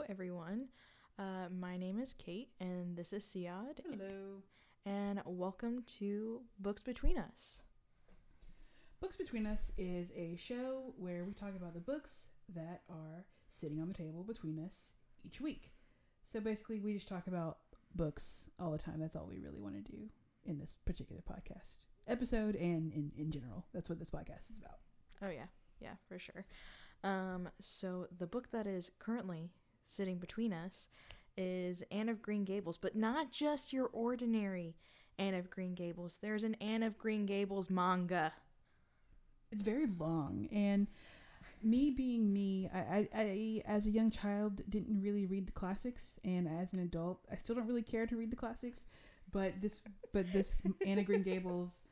Hello, everyone. Uh, my name is Kate, and this is Ciyadh. Hello. And welcome to Books Between Us. Books Between Us is a show where we talk about the books that are sitting on the table between us each week. So basically, we just talk about books all the time. That's all we really want to do in this particular podcast episode and in, in general. That's what this podcast is about. Oh, yeah. Yeah, for sure. Um, so the book that is currently sitting between us is Anne of Green Gables, but not just your ordinary Anne of Green Gables. There's an Anne of Green Gables manga. It's very long, and me being me, I, I, I as a young child didn't really read the classics, and as an adult, I still don't really care to read the classics. But this, but this Anne of Green Gables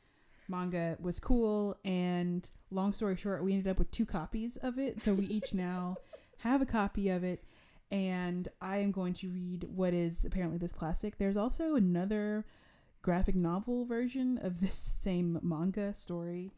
manga was cool and long story short we ended up with two copies of it so we each now have a copy of it and i am going to read what is apparently this classic there's also another graphic novel version of this same manga story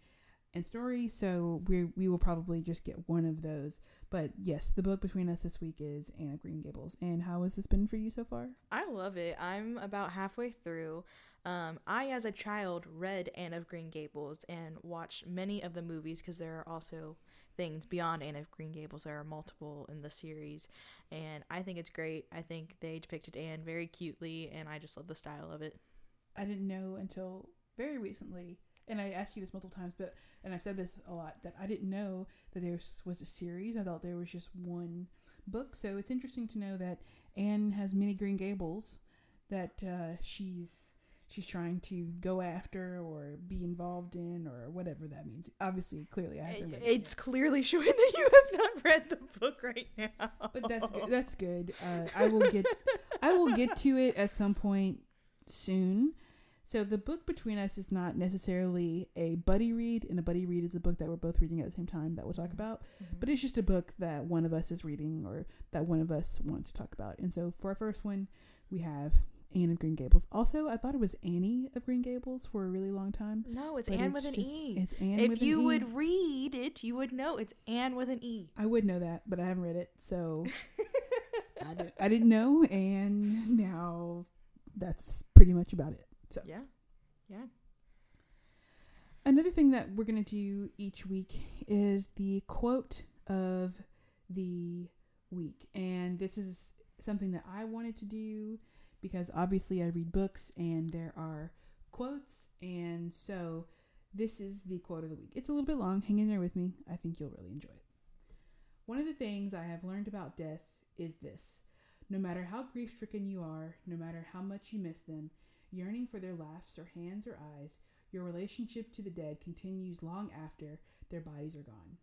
and story so we we will probably just get one of those but yes the book between us this week is Anne of Green Gables and how has this been for you so far I love it. I'm about halfway through. Um, I, as a child, read Anne of Green Gables and watched many of the movies because there are also things beyond Anne of Green Gables. There are multiple in the series, and I think it's great. I think they depicted Anne very cutely, and I just love the style of it. I didn't know until very recently, and I asked you this multiple times, but and I've said this a lot that I didn't know that there was a series. I thought there was just one book. So it's interesting to know that Anne has many Green Gables that uh, she's she's trying to go after or be involved in or whatever that means. Obviously, clearly, I haven't read it It's clearly showing that you have not read the book right now. but that's good. That's good. Uh, I will get I will get to it at some point soon. So the book between us is not necessarily a buddy read, and a buddy read is a book that we're both reading at the same time that we'll talk about. Mhm. But it's just a book that one of us is reading or that one of us wants to talk about. And so for our first one, we have Anne of Green Gables. Also, I thought it was Annie of Green Gables for a really long time. no, it's Anne with an just- E. It's Anne if with you an E. would read it, you would know it's Anne with an E. I would know that, but I haven't read it, so I, didn't, I didn't know, and now that's pretty much about it. So yeah, yeah. another thing that we're gonna do each week is the quote of the week, and this is something that I wanted to do because obviously I read books and there are quotes, and so this is the quote of the week. It's a little bit long. Hang in there with me. I think you'll really enjoy it. One of the things I have learned about death is this no matter how grief stricken you are, no matter how much you miss them, yearning for their laughs or hands or eyes, your relationship to the dead continues long after their bodies are gone.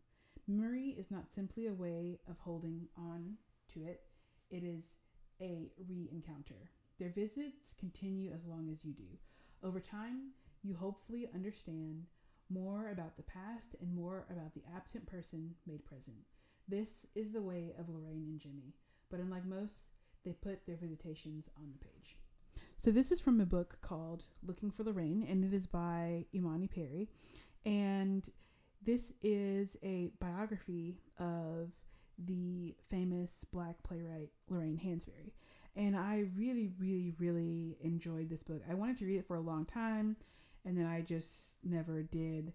Memory is not simply a way of holding on to it, it is a re encounter. Their visits continue as long as you do. Over time, you hopefully understand more about the past and more about the absent person made present. This is the way of Lorraine and Jimmy, but unlike most, they put their visitations on the page. So this is from a book called Looking for Lorraine, and it is by Imani Perry. And this is a biography of the famous black playwright Lorraine Hansberry. And I really, really, really enjoyed this book. I wanted to read it for a long time, and then I just never did.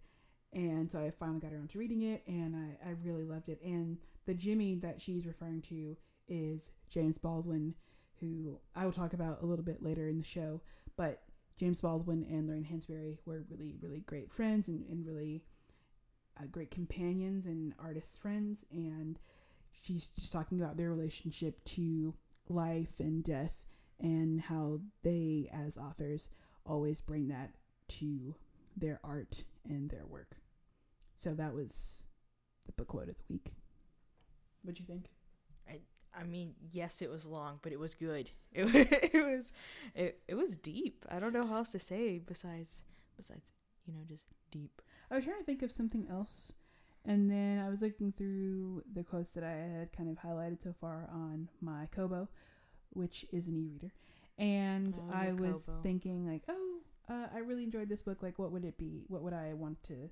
And so I finally got around to reading it, and I, I really loved it. And the Jimmy that she's referring to is James Baldwin, who I will talk about a little bit later in the show. But James Baldwin and Lorraine Hansberry were really, really great friends and, and really uh, great companions and artist friends. And she's just talking about their relationship to life and death and how they, as authors, always bring that to their art and their work. So that was the book quote of the week. What'd you think? I I mean, yes, it was long, but it was good. It, it was it, it was deep. I don't know how else to say besides besides you know just deep. I was trying to think of something else, and then I was looking through the quotes that I had kind of highlighted so far on my Kobo, which is an e-reader, and Oh, I was Kobo. thinking like, oh, uh, I really enjoyed this book. Like, what would it be? What would I want to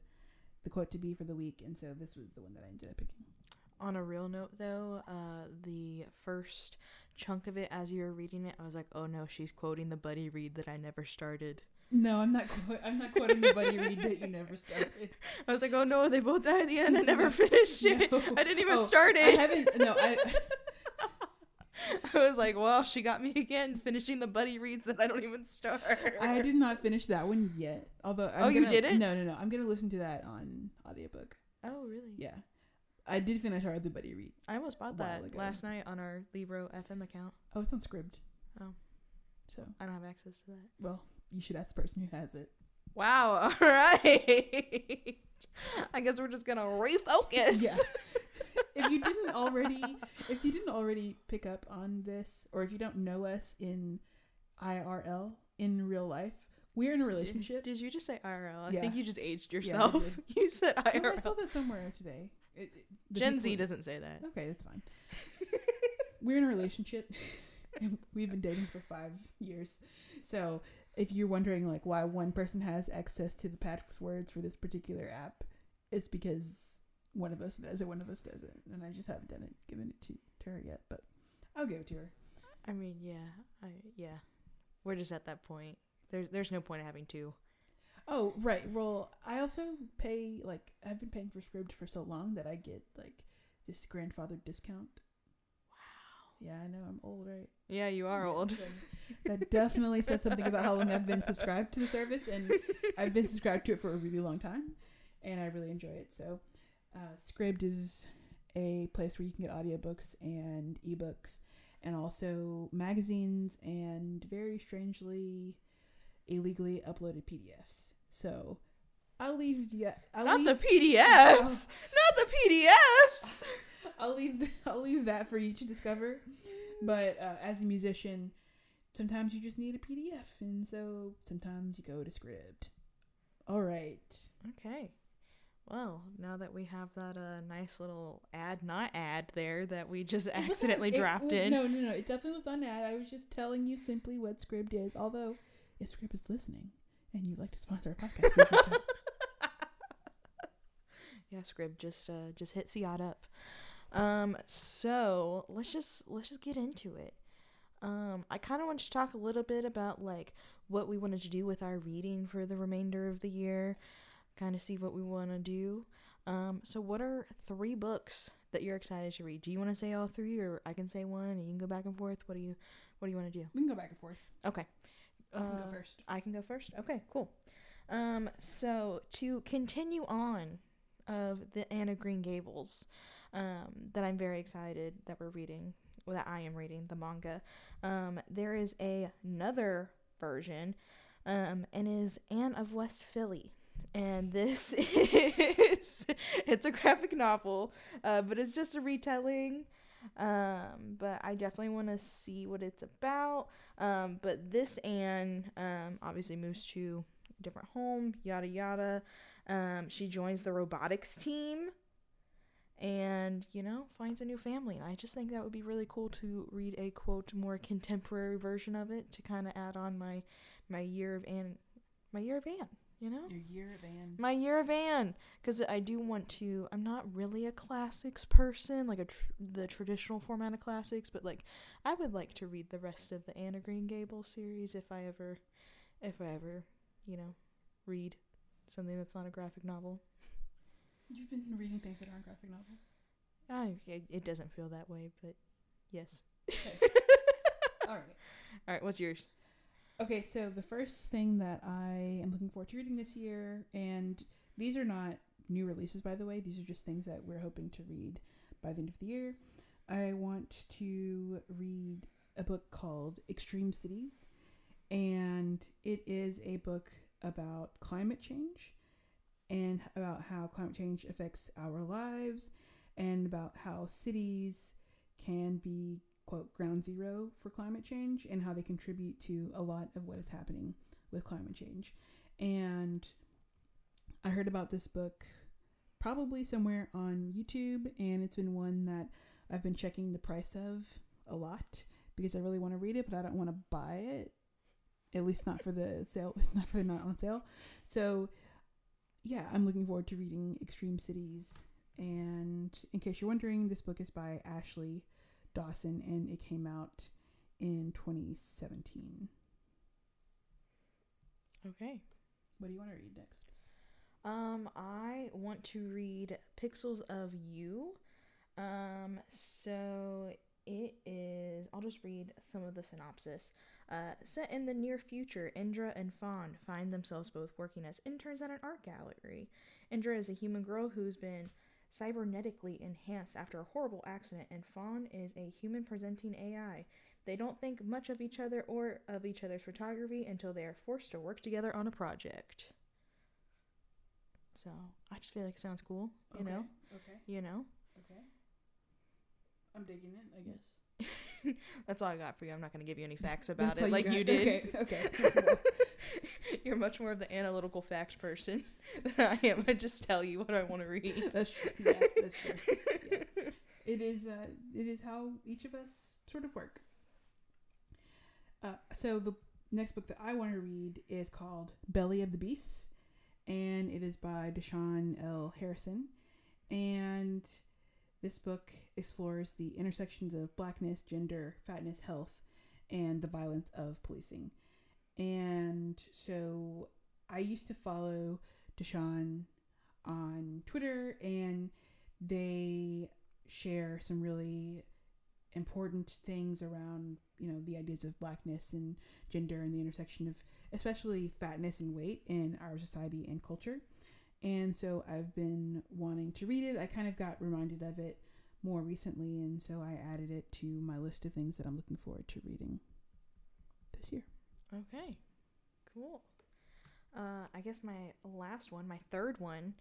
the quote to be for the week? And so this was the one that I ended up picking. On a real note, though, uh, the first chunk of it, as you were reading it, I was like, "Oh no, she's quoting the Buddy Read that I never started." No, I'm not. Qu- I'm not quoting the Buddy Read that you never started. I was like, "Oh no, they both died at the end. I never finished it. No. I didn't even Oh, start it. I haven't. No, I. I was like, "Well, she got me again, finishing the Buddy Reads that I don't even start." I did not finish that one yet. Although I'm Oh, you gonna, didn't? No, no, no. I'm gonna listen to that on audiobook. Oh, really? Yeah, I did finish our the Buddy Read. I almost bought that ago. last night on our Libro FM account. Oh, it's on Scribd. Oh. So, I don't have access to that. well, you should ask the person who has it. Wow. All right. I guess we're just gonna refocus. Yeah. if you didn't already, if you didn't already pick up on this, or if you don't know us in IRL in real life, we're in a relationship. Did you just say IRL? I Yeah. think you just aged yourself. did. you said Oh, I IRL. saw that somewhere today. It- it- Gen people- Z doesn't say that. Okay, that's fine. We're in a relationship. and We've been dating for five years. So if you're wondering like why one person has access to the passwords for this particular app, it's because one of us does it, one of us doesn't. And I just haven't done it, given it to, to her yet. But I'll give it to her. I mean, yeah, I yeah. We're just at that point. There's there's no point in having two. Oh, right. Well, I also pay like I've been paying for Scribd for so long that I get like this grandfather discount. Yeah, I know I'm old, right? Yeah, you are old. that definitely says something about how long I've been subscribed to the service, and I've been subscribed to it for a really long time, and I really enjoy it. So, uh, Scribd is a place where you can get audiobooks and ebooks, and also magazines, and very strangely, illegally uploaded PDFs. So, I'll leave. Yeah, I'll Not leave, the PDFs. Not the PDFs. I'll leave. I'll leave that for you to discover. But uh, as a musician, sometimes you just need a PDF, and so sometimes you go to Scribd. All right. Okay. Well, now that we have that uh, nice little ad, not ad there that we just It accidentally it- drafted. No, no, no. It definitely was not an ad. I was just telling you simply what Scribd is. Although, if Scribd is listening and you'd like to sponsor our podcast, please reach out. yeah, Scrib, just uh, just hit Ciyadh up. Um, so let's just let's just get into it. Um, I kind of want to talk a little bit about like what we wanted to do with our reading for the remainder of the year, kind of see what we want to do. Um, so what are three books that you're excited to read? Do you want to say all three, or I can say one, and you can go back and forth? What do you What do you want to do? We can go back and forth. Okay. I can Uh, go first. I can go first. Okay, cool. Um, so to continue on of the Anne of Green Gables, um, that I'm very excited that we're reading, that I am reading the manga. Um, there is a, another version, um, and is Anne of West Philly. And this is it's a graphic novel, uh, but it's just a retelling. Um, but I definitely want to see what it's about. Um, but this Anne um, obviously moves to a different home, yada yada. Um, she joins the robotics team and, you know, finds a new family. And I just think that would be really cool to read a quote more contemporary version of it to kind of add on my my year of Anne, my year of Anne, you know? Your year of Anne. My year of Anne, because I do want to. I'm not really a classics person, like a tr- the traditional format of classics, but like I would like to read the rest of the Anne of Green Gables series if I ever, if I ever, you know, read something that's not a graphic novel. You've been reading things that aren't graphic novels. I it, it doesn't feel that way, but yes. Okay. All right. All right, what's yours? Okay, so the first thing that I am looking forward to reading this year, and these are not new releases, by the way, these are just things that we're hoping to read by the end of the year. I want to read a book called Extreme Cities, and it is a book about climate change and about how climate change affects our lives and about how cities can be quote ground zero for climate change and how they contribute to a lot of what is happening with climate change. And I heard about this book probably somewhere on YouTube, and it's been one that I've been checking the price of a lot because I really want to read it, but I don't want to buy it. At least not for the sale, not for the not on sale. So, yeah, I'm looking forward to reading Extreme Cities And in case you're wondering, this book is by Ashley Dawson and it came out in 2017. Okay. What do you want to read next? Um, I want to read Pixels of You. Um, so it is. I'll just read some of the synopsis. Uh, set in the near future, Indra and Fawn find themselves both working as interns at an art gallery. Indra is a human girl who's been cybernetically enhanced after a horrible accident, and Fawn is a human presenting AI. They don't think much of each other or of each other's photography until they are forced to work together on a project. So I just feel like it sounds cool, you know? Okay. You know? Okay. I'm digging it, I guess. That's all I got for you. I'm not going to give you any facts about it like got? you did. Okay. Okay. You're much more of the analytical facts person than I am. I just tell you what I want to read. that's true. Yeah, that's true. Yeah. It is. Uh, it is how each of us sort of work. Uh, so the next book that I want to read is called Belly of the Beast, and it is by Da'Shaun L. Harrison, and this book explores the intersections of blackness, gender, fatness, health, and the violence of policing. And so I used to follow Da'Shaun on Twitter, and they share some really important things around you know the ideas of blackness and gender and the intersection of especially fatness and weight in our society and culture and so i've been wanting to read it i kind of got reminded of it more recently and so i added it to my list of things that i'm looking forward to reading this year Okay, cool. Uh, I guess my last one, my third one,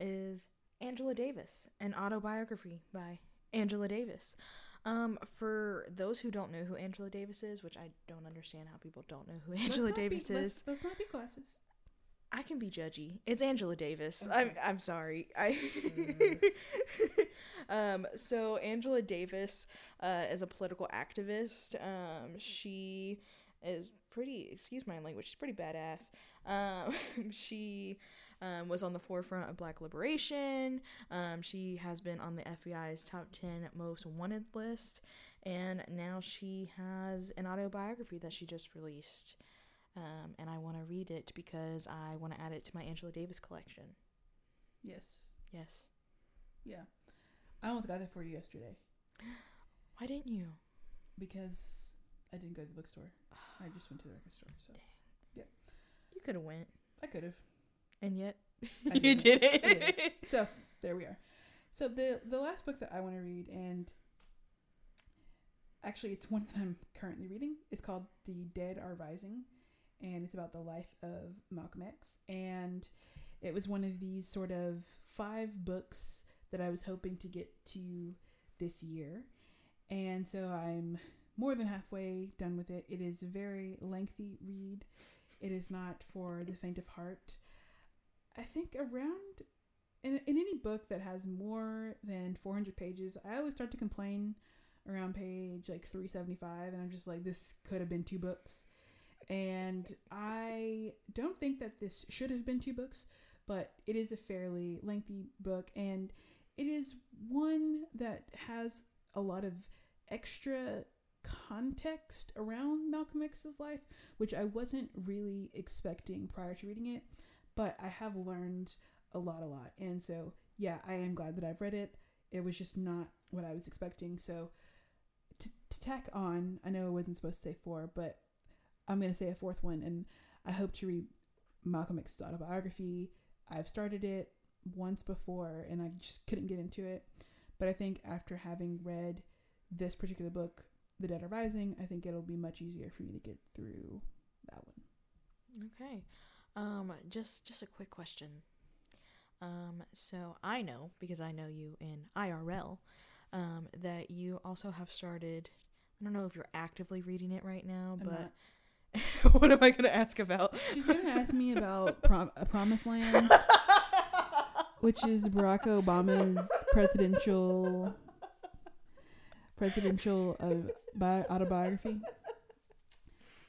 is Angela Davis, an autobiography by Angela Davis. Um, for those who don't know who Angela Davis is, which I don't understand how people don't know who Angela Davis be, is, let's, let's not be classes I can be judgy. It's Angela Davis. Okay. I'm I'm sorry. I um so Angela Davis uh is a political activist. Um she is pretty excuse my language, she's pretty badass. Um she um, was on the forefront of black liberation. Um, she has been on the FBI's top 10 most wanted list. And now she has an autobiography that she just released um, and I want to read it because I want to add it to my Angela Davis collection. yes Yes. yeah i almost got that for you yesterday Why didn't you? because I didn't go to the bookstore. I just went to the record store. So Yeah. You could have went, I could have. and yet I you did it. So there we are. So the the last book that I want to read, and actually it's one that I'm currently reading, is called The Dead Are Rising, and it's about the life of Malcolm X. And it was one of these sort of five books that I was hoping to get to this year. And so I'm more than halfway done with it. It is a very lengthy read. It is not for the faint of heart. I think around in, in any book that has more than 400 pages, I always start to complain around page like 375 and I'm just like this could have been two books. And I don't think that this should have been two books, but it is a fairly lengthy book and it is one that has a lot of extra context around Malcolm X's life, which I wasn't really expecting prior to reading it, but I have learned a lot, a lot. And so, yeah, I am glad that I've read it. It was just not what I was expecting. So, to, to tack on, I know I wasn't supposed to say four, but I'm going to say a fourth one. And I hope to read Malcolm X's autobiography. I've started it once before and I just couldn't get into it. But I think after having read this particular book, The Dead Are Rising, I think it'll be much easier for me to get through that one. Okay. Um, just just a quick question. Um, so I know because I know you in IRL, um, that you also have started. I don't know if you're actively reading it right now, I'm but what am I going to ask about? She's going to ask me about prom- A Promised Land, which is Barack Obama's presidential presidential uh, bi- autobiography.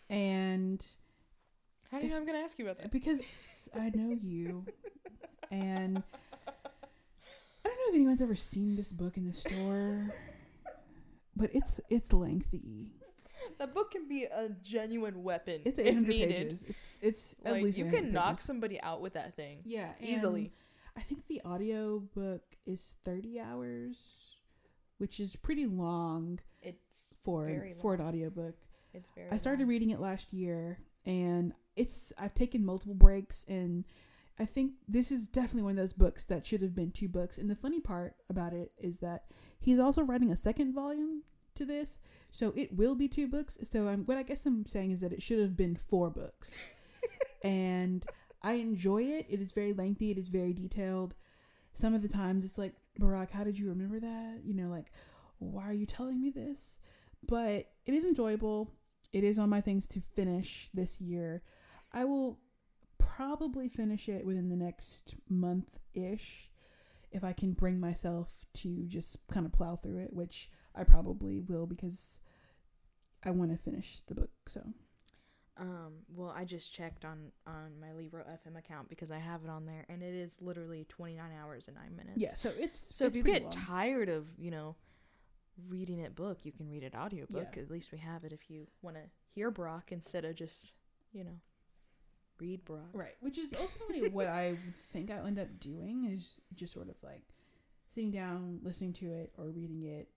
And How do you know I'm going to ask you about that? because I know you, and I don't know if anyone's ever seen this book in the store, but it's it's lengthy. That book can be a genuine weapon. It's 800 needed. pages. It's it's at least you 800 can knock pages. somebody out with that thing. yeah easily. I think the audio book is 30 hours, which is pretty long It's for an, Very for an audiobook. it's very. I started long. reading it last year and it's I've taken multiple breaks and I think this is definitely one of those books that should have been two books. And the funny part about it is that he's also writing a second volume to this, so it will be two books. So I'm what I guess I'm saying is that it should have been four books. and I enjoy it. It is very lengthy, it is very detailed. Some of the times it's like, Barack, how did you remember that? You know, like, why are you telling me this? But it is enjoyable. It is on my things to finish this year. I will probably finish it within the next month ish if I can bring myself to just kind of plow through it, which I probably will because I want to finish the book. So, Um. Well, I just checked on on my Libro FM account because I have it on there, and it is literally 29 hours and nine minutes. yeah, so it's So it's if you get long. tired of you know reading it book, you can read it audiobook. Yeah. At least we have it if you want to hear Brock instead of just you know read Brock. Right, which is ultimately what I think I'll end up doing is just sort of like sitting down, listening to it, or reading it.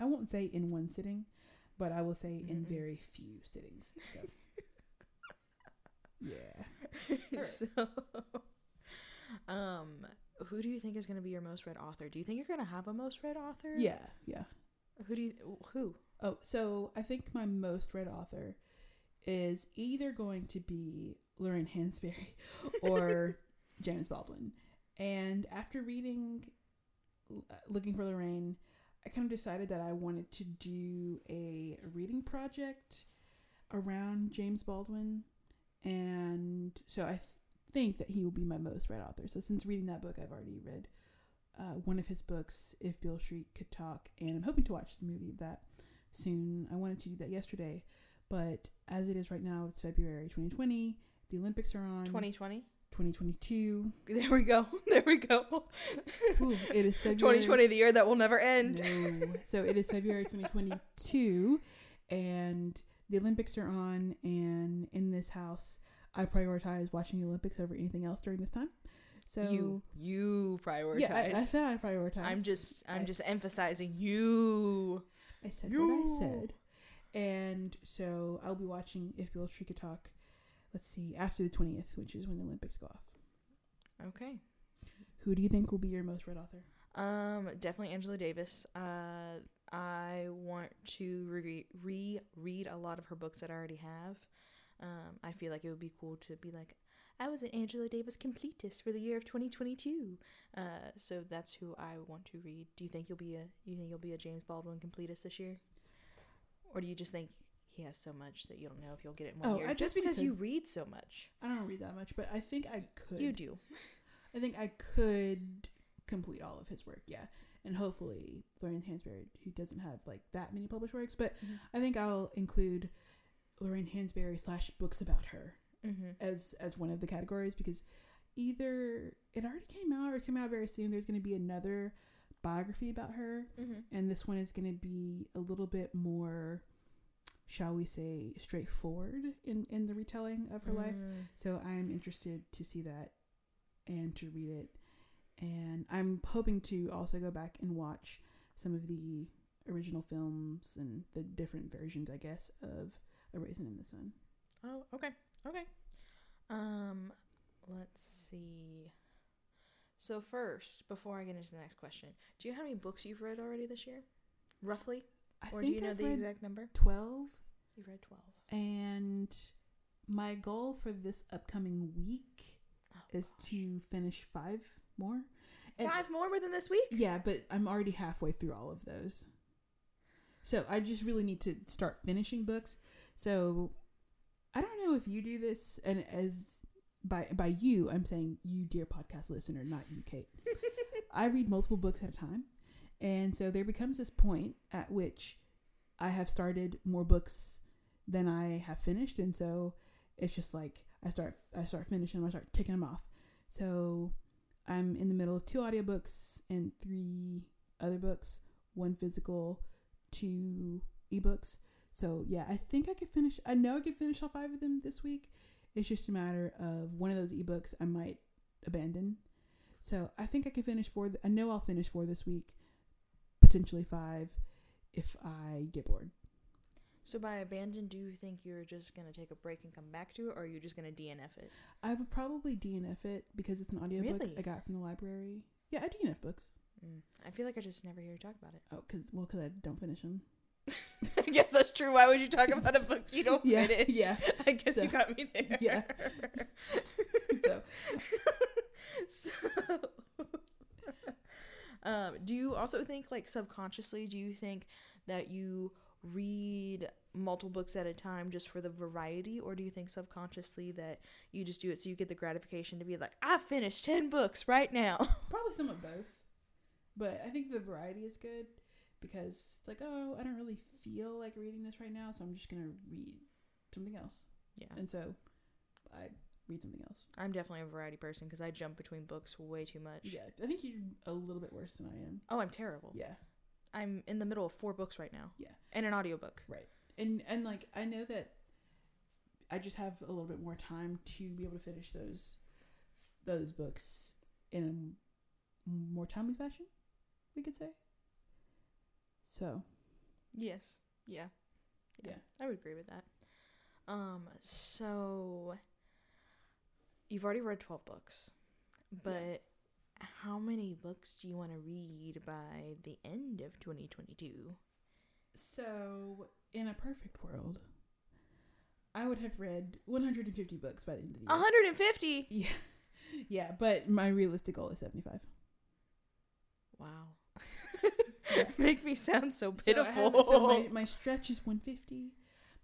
I won't say in one sitting, but I will say in Mm-mm. very few sittings. So, yeah. Alright. so, um, who do you think is going to be your most read author? Do you think you're going to have a most read author? Yeah, yeah. Who do you? Who? Oh, so I think my most read author is either going to be Lorraine Hansberry or James Baldwin. And after reading uh, Looking for Lorraine, I kind of decided that I wanted to do a reading project around James Baldwin. And so I th- think that he will be my most read author. So since reading that book, I've already read uh, one of his books, If Beale Street Could Talk, and I'm hoping to watch the movie of that soon. I wanted to do that yesterday, but as it is right now, it's February 2020. The Olympics are on. 2020. 2022. There we go. There we go. Ooh, it is February. 2020, the year that will never end. No. So it is February 2022, and the Olympics are on. And in this house, I prioritize watching the Olympics over anything else during this time. So you you prioritize. yeah, I, I said I prioritize. I'm just I'm I just s- emphasizing you. I said You. what I said. And so I'll be watching If Beale Street Could Talk, let's see, after the 20th, which is when the Olympics go off. Okay. Who do you think will be your most read author? Um, definitely Angela Davis. Uh, I want to re reread a lot of her books that I already have. Um, I feel like it would be cool to be like, I was an Angela Davis completist for the year of 2022. Uh, so that's who I want to read. Do you think you'll be a you think you'll be a James Baldwin completist this year, or do you just think he has so much that you don't know if you'll get it in one Oh, year? I just because you read so much, I don't read that much, but I think I could. you do. I think I could complete all of his work, yeah. And hopefully Lorraine Hansberry, who doesn't have like that many published works, but I think I'll include Lorraine Hansberry slash books about her Mm-hmm. as as one of the categories because either it already came out or it's coming out very soon. There's going to be another biography about her, Mm-hmm. and this one is going to be a little bit more, shall we say, straightforward in in the retelling of her life. Mm. So I'm interested to see that and to read it. And I'm hoping to also go back and watch some of the original films and the different versions, I guess, of A Raisin in the Sun. Oh, okay. Okay. Um, let's see. So first, before I get into the next question, do you know how many books you've read already this year? Roughly? I or do you know I've the exact number? 12 You've read 12. and my goal for this upcoming week Oh, is to finish 5 more. And- Five more within this week? Yeah, but I'm already halfway through all of those. So I just really need to start finishing books. So I don't know if you do this, and as by by you, I'm saying you, dear podcast listener, not you, Kate. I read multiple books at a time, and so there becomes this point at which I have started more books than I have finished, and so it's just like I start I start finishing them, I start ticking them off. So I'm in the middle of two audiobooks and three other books, one physical, two ebooks. So yeah, I think I could finish. I know I could finish all five of them this week. It's just a matter of one of those ebooks I might abandon. So I think I could finish four. th- I know I'll finish four this week, potentially five, if I get bored. So by abandon, do you think you're just gonna take a break and come back to it, or are you just gonna DNF it? I would probably DNF it because it's an audiobook Really? I got from the library. Yeah, I DNF books. Mm. I feel like I just never hear you talk about it. Oh, cause well, cause I don't finish them. I guess that's true. Why would you talk about a book you don't Yeah, finish? yeah. I guess So- you got me there. Yeah. So so, um, do you also think, like subconsciously, do you think that you read multiple books at a time just for the variety, or do you think subconsciously that you just do it so you get the gratification to be like, I finished ten books right now? probably some of both, but I think the variety is good because it's like, oh, I don't really feel like reading this right now, so I'm just gonna read something else, Yeah, and so I read something else. I'm definitely a variety person because I jump between books way too much. Yeah, I think you're a little bit worse than I am. Oh, I'm terrible. Yeah, I'm in the middle of four books right now. Yeah. And an audiobook. right. And and like I know that I just have a little bit more time to be able to finish those those books in a more timely fashion, we could say. So Yes. Yeah. Yeah. I would agree with that. Um, so you've already read 12 books, but how many books do you want to read by the end of 2022? So, in a perfect world, I would have read 150 books by the end of the year. 150. Yeah. Yeah, but my realistic goal is 75. Wow. Yeah. Make me sound so So, pitiful. have, so my, my stretch is 150.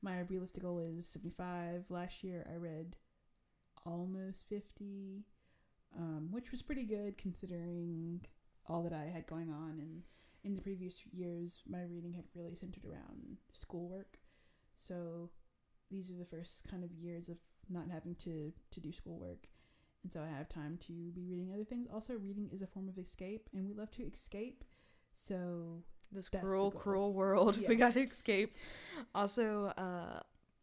My realistic goal is 75. Last year I read almost 50, um, which was pretty good considering all that I had going on. And in the previous years, my reading had really centered around schoolwork. So these are the first kind of years of not having to, to do schoolwork. And so I have time to be reading other things. Also, reading is a form of escape, and we love to escape. So this cruel, cruel world. Yeah. We gotta escape. Also, uh,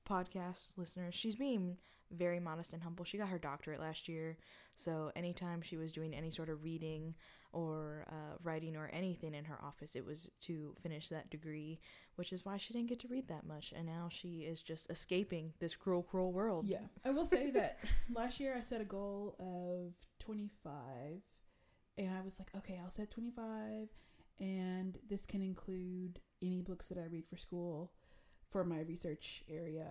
podcast listeners, she's being very modest and humble. She got her doctorate last year, so anytime she was doing any sort of reading or uh, writing or anything in her office, it was to finish that degree, which is why she didn't get to read that much. And now she is just escaping this cruel, cruel world. Yeah, I will say that last year I set a goal of 25, and I was like, okay, I'll set 25, and this can include any books that I read for school for my research area,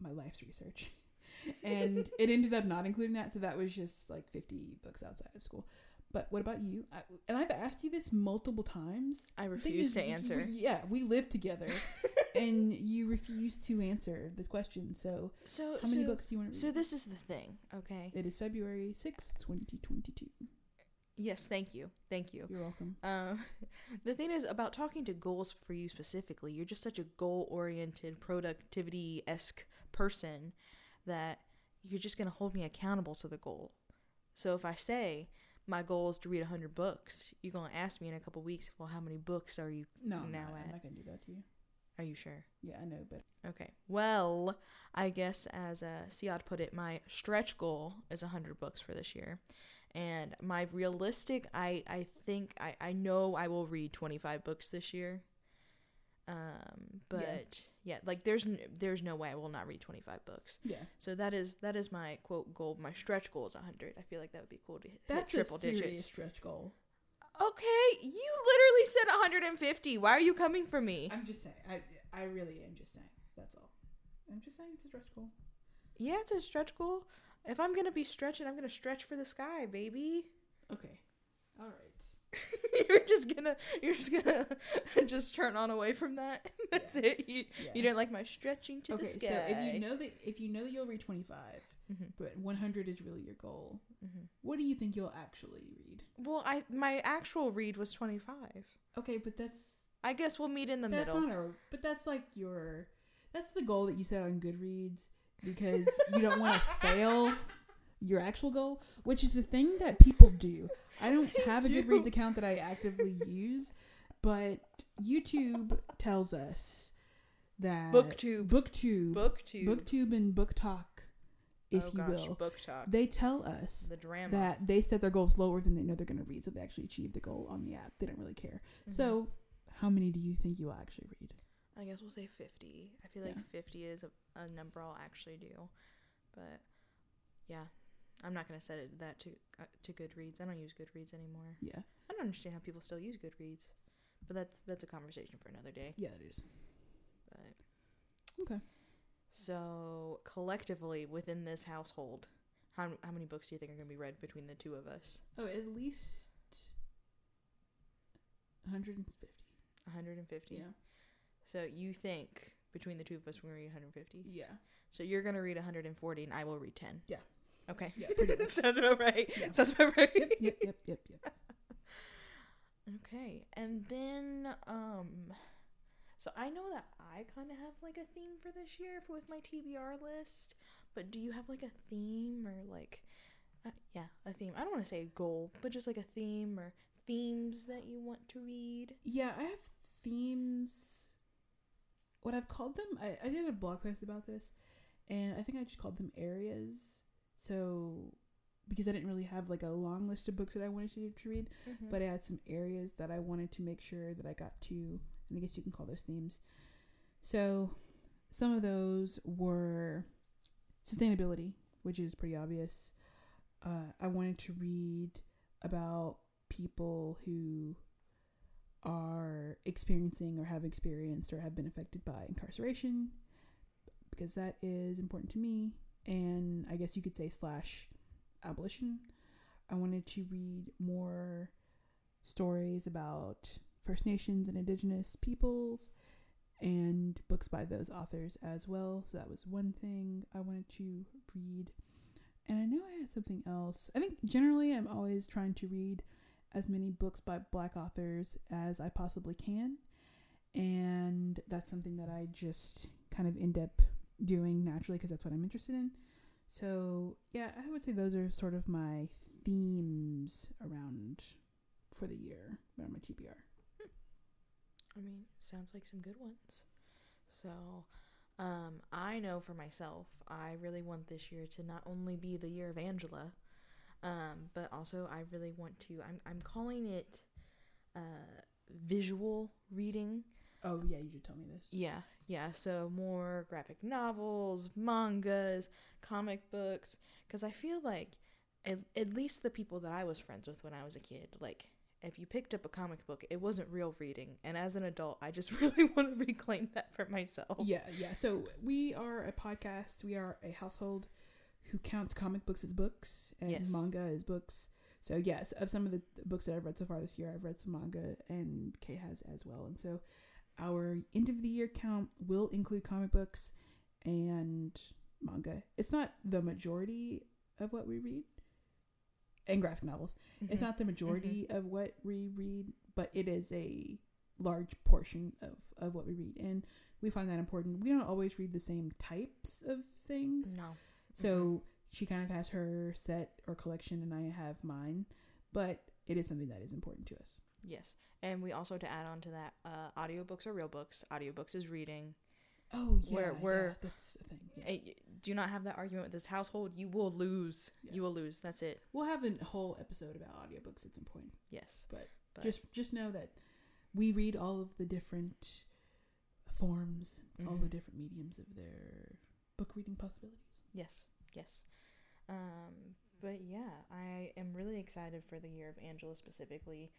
my life's research. and it ended up not including that, so that was just like 50 books outside of school. But what about you? I, and I've asked you this multiple times. I refuse to answer. we- yeah, we live together, and you refuse to answer this question. So, So, how many so, books do you want to read? so this is the thing, okay? It is February sixth, 2022. Yes, thank you, thank you. You're welcome. Um, the thing is about talking to goals for you specifically. You're just such a goal-oriented, productivity-esque person that you're just gonna hold me accountable to the goal. So if I say my goal is to read 100 books, you're gonna ask me in a couple weeks, well, how many books are you? No, I'm Now not, I'm not going to do that to you. Are you sure? Yeah, I know, but Okay. Well, I guess as uh, Ciyadh put it, my stretch goal is 100 books for this year. And my realistic, I, I think, I, I know I will read 25 books this year. Um, but yeah. like there's n- there's no way I will not read 25 books. yeah, So that is that is my quote goal. My stretch goal is 100. I feel like that would be cool to hit that's triple a serious digits. stretch goal. Okay, you literally said 150. Why are you coming for me? I'm just saying. I I really am just saying. That's all. I'm just saying it's a stretch goal. Yeah, it's a stretch goal. If I'm gonna be stretching, I'm gonna stretch for the sky, baby. Okay. All right. you're just gonna, you're just gonna, just turn on away from that. That's Yeah. it. You, Yeah. you didn't like my stretching to okay, the sky. so if you know that if you know that you'll read 25, hmm but 100 is really your goal, hmm what do you think you'll actually read? Well, I my actual read was 25. Okay, but that's I guess we'll meet in the that's middle. not a but that's like your that's the goal that you set on Goodreads because you don't want to fail your actual goal, which is the thing that people do. I don't have a. Goodreads account that I actively use, but YouTube tells us that Booktube. BookTube, Booktube. BookTube, and BookTok, if oh you gosh, will, book talk. they tell us the drama. that they set their goals lower than they know they're going to read, so they actually achieve the goal on the app. They don't really care. Mhm. So, how many do you think you will actually read? I guess we'll say 50. I feel like Yeah. 50 is a, a number I'll actually do. But yeah, I'm not going to set it that to uh, to Goodreads. I don't use Goodreads anymore. Yeah, I don't understand how people still use Goodreads. But that's that's a conversation for another day. yeah, it is. But Okay. so collectively within this household, how how many books do you think are going to be read between the two of us? Oh, at least 150. 150. Yeah. So you think between the two of us we're going to read 150? Yeah. So you're going to read 140 and I will read 10. Yeah. Okay. Yeah. Sounds about right. Yeah. Sounds about right. Yep, yep, yep, yep, yep. Okay. And then um so I know that I kind of have like a theme for this year for, with my TBR list, but do you have like a theme or like uh, yeah, a theme. I don't want to say a goal, but just like a theme or themes that you want to read. Yeah, I have themes. What I've called them, I, I did a blog post about this, and I think I just called them areas. So, because I didn't really have like a long list of books that I wanted to, to read, but I had some areas that I wanted to make sure that I got to, and I guess you can call those themes. So, some of those were sustainability, which is pretty obvious. Uh, I wanted to read about people who are experiencing or have experienced or have been affected by incarceration because that is important to me. And i guess you could say slash abolition. I wanted to read more stories about first nations and indigenous peoples and books by those authors as well. So that was one thing i wanted to read. And i know i had something else. I think generally i'm always trying to read as many books by black authors as I possibly can. And that's something that I just kind of end up doing naturally because that's what I'm interested in. So, yeah, I would say those are sort of my themes around for the year around my TBR. I mean, sounds like some good ones. So, um, I know for myself, I really want this year to not only be the year of Angela, um, but also I really want to. I'm I'm calling it uh, visual reading. Oh, yeah, you should tell me this. Yeah, yeah. So more graphic novels, mangas, comic books, because I feel like at, at least the people that I was friends with when I was a kid, like if you picked up a comic book, it wasn't real reading. And as an adult, I just really want to reclaim that for myself. Yeah, yeah. So we are a podcast. We are a household who counts comic books as books and Yes. manga as books. So yes, of some of the books that I've read so far this year, I've read some manga, and Kate has as well. And so our end of the year count will include comic books and manga. It's not the majority of what we read, and graphic novels. It's Mhm. not the majority of what we read, but it is a large portion of, of what we read. And we find that important. We don't always read the same types of things. No. So she kind of has her set or collection, and I have mine. But it is something that is important to us. Yes. And we also, to add on to that, uh, audiobooks are real books. Audiobooks is reading. Oh, yeah. Where- yeah, where- that's the thing. Yeah. Do not have that argument with this household. You will lose. Yeah. You will lose. That's it. We'll have a whole episode about audiobooks at some point. Yes. But, But just just know that we read all of the different forms, all the Mhm. different mediums of their book reading possibilities. Yes, yes. Um, but yeah, I am really excited for the year of Angela specifically,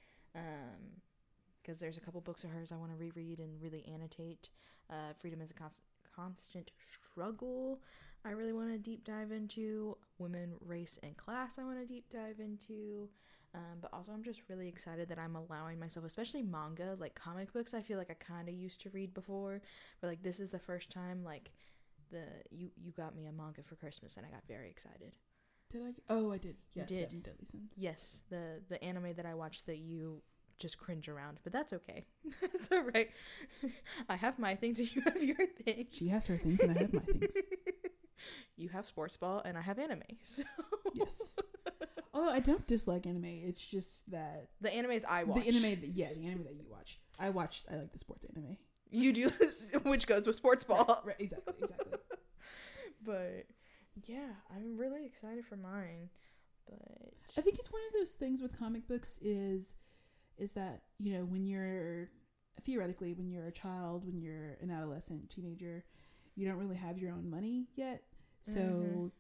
because there's a couple books of hers I want to reread and really annotate. Uh, Freedom is a const- constant struggle. I really want to deep dive into women, race, and class. I want to deep dive into. Um, but also, I'm just really excited that I'm allowing myself, especially manga, like comic books. I feel like I kind of used to read before, but like this is the first time like the you you got me a manga for Christmas and I got very excited. Did I? Oh, I did. You Yes, did. Seven Deadly Sins. Yes, the the anime that I watched that you just cringe around, but that's okay. that's all right. I have my things and you have your things. She has her things, and I have my things. you have sports ball and I have anime. So yes. Although I don't dislike anime, it's just that the animes I watch. the anime, that, yeah, the anime that you watch. I watched. I like the sports anime. You do this, which goes with sports ball. Right, exactly, exactly. But yeah, I'm really excited for mine. But I think it's one of those things with comic books is is that you know when you're theoretically when you're a child, when you're an adolescent, teenager, you don't really have your own money yet. So Mhm.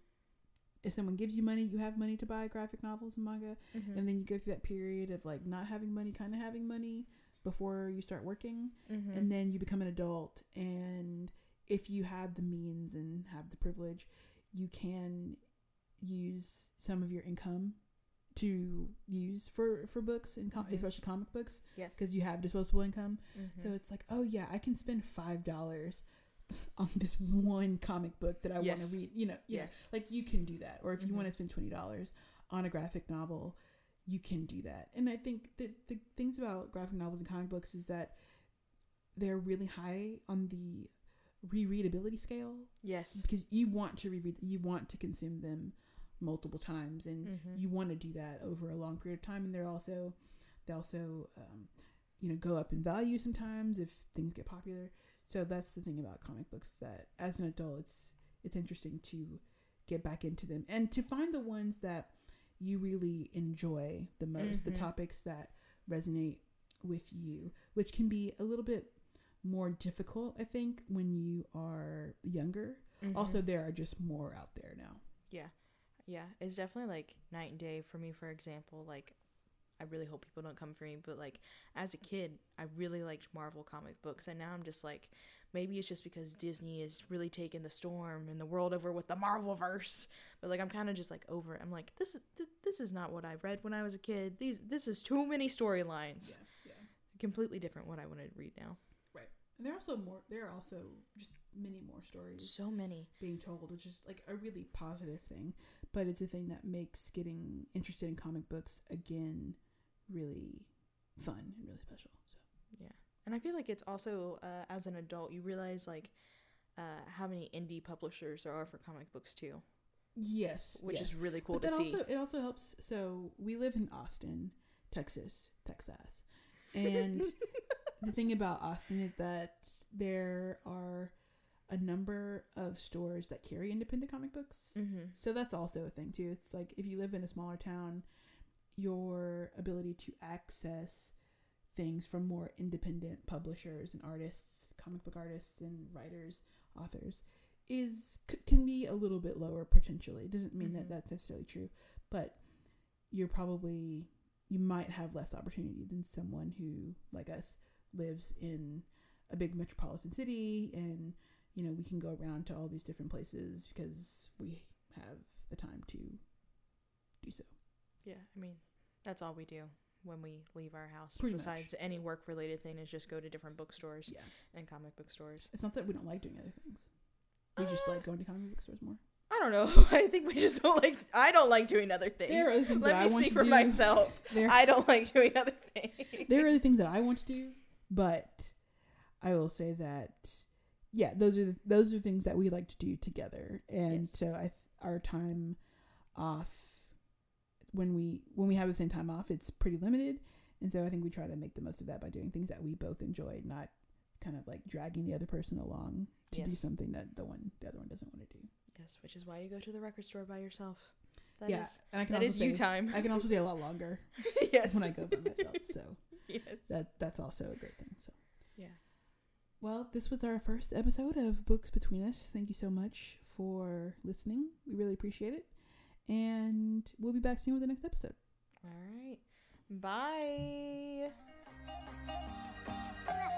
if someone gives you money, you have money to buy graphic novels and manga, Mhm. and then you go through that period of like not having money, kind of having money before you start working, Mhm. and then you become an adult and if you have the means and have the privilege you can use some of your income to use for for books and com- Mhm. especially comic books yes. because you have disposable income Mhm. so it's like oh yeah i can spend five dollars on this one comic book that i want to read you know you know, yes. like you can do that or if you Mhm. want to spend $20 on a graphic novel you can do that and i think that the things about graphic novels and comic books is that they're really high on the rereadability scale Yes. because you want to reread you want to consume them multiple times and Mhm. you want to do that over a long period of time and they're also they also um, you know go up in value sometimes if things get popular so that's the thing about comic books that as an adult it's it's interesting to get back into them and to find the ones that you really enjoy the most Mhm. the topics that resonate with you which can be a little bit more difficult i think when you are younger Mhm. also there are just more out there now Yeah. Yeah, it's definitely like night and day for me. For example, like I really hope people don't come for me, but like as a kid, I really liked Marvel comic books, and now I'm just like, maybe it's just because Disney is really taking the storm and the world over with the Marvel verse. But like I'm kind of just like over it. I'm like, this is th- this is not what I read when I was a kid. These this is too many storylines. yeah yeah. Completely different what I want to read now. Right. And there are also more. There are also just many more stories So many. being told, which is like a really positive thing. But it's a thing that makes getting interested in comic books again really fun and really special. So And I feel like it's also uh, as an adult you realize like uh, how many indie publishers there are for comic books too, yes, which yes. is really cool but to see. also it also helps. So we live in Austin, Texas, Texas, and the thing about Austin is that there are a number of stores that carry independent comic books. mm-hmm. So that's also a thing too. It's like if you live in a smaller town, your ability to access things from more independent publishers and artists, comic book artists and writers, authors is c- can be a little bit lower potentially. It doesn't mean Mhm. that that's necessarily true, but you're probably you might have less opportunity than someone who like us lives in a big metropolitan city and you know we can go around to all these different places because we have the time to do so Yeah, I mean that's all we do when we leave our house. Pretty much. Besides any work related thing is just go to different bookstores yeah and comic book stores. it's not that we don't like doing other things we just Uh, like going to comic book stores more I don't know. I think we just don't like. I don't like doing other things. there are other things Let that me i want speak for do myself. there, I don't like doing other things. there are other things that i want to do but i will say that yeah those are the, those are things that we like to do together and Yes. so i our time off when we when we have the same time off it's pretty limited and so i think we try to make the most of that by doing things that we both enjoy not kind of like dragging the other person along to do something that the one the other one doesn't want to do Yes, which is why you go to the record store by yourself. That yeah is- and i can that also is say, you time. i can also stay a lot longer yes. when i go by myself so yes. that that's also a great thing so yeah. Well, this was our first episode of Books Between Us. Thank you so much for listening. We really appreciate it. And we'll be back soon with the next episode. All right. Bye.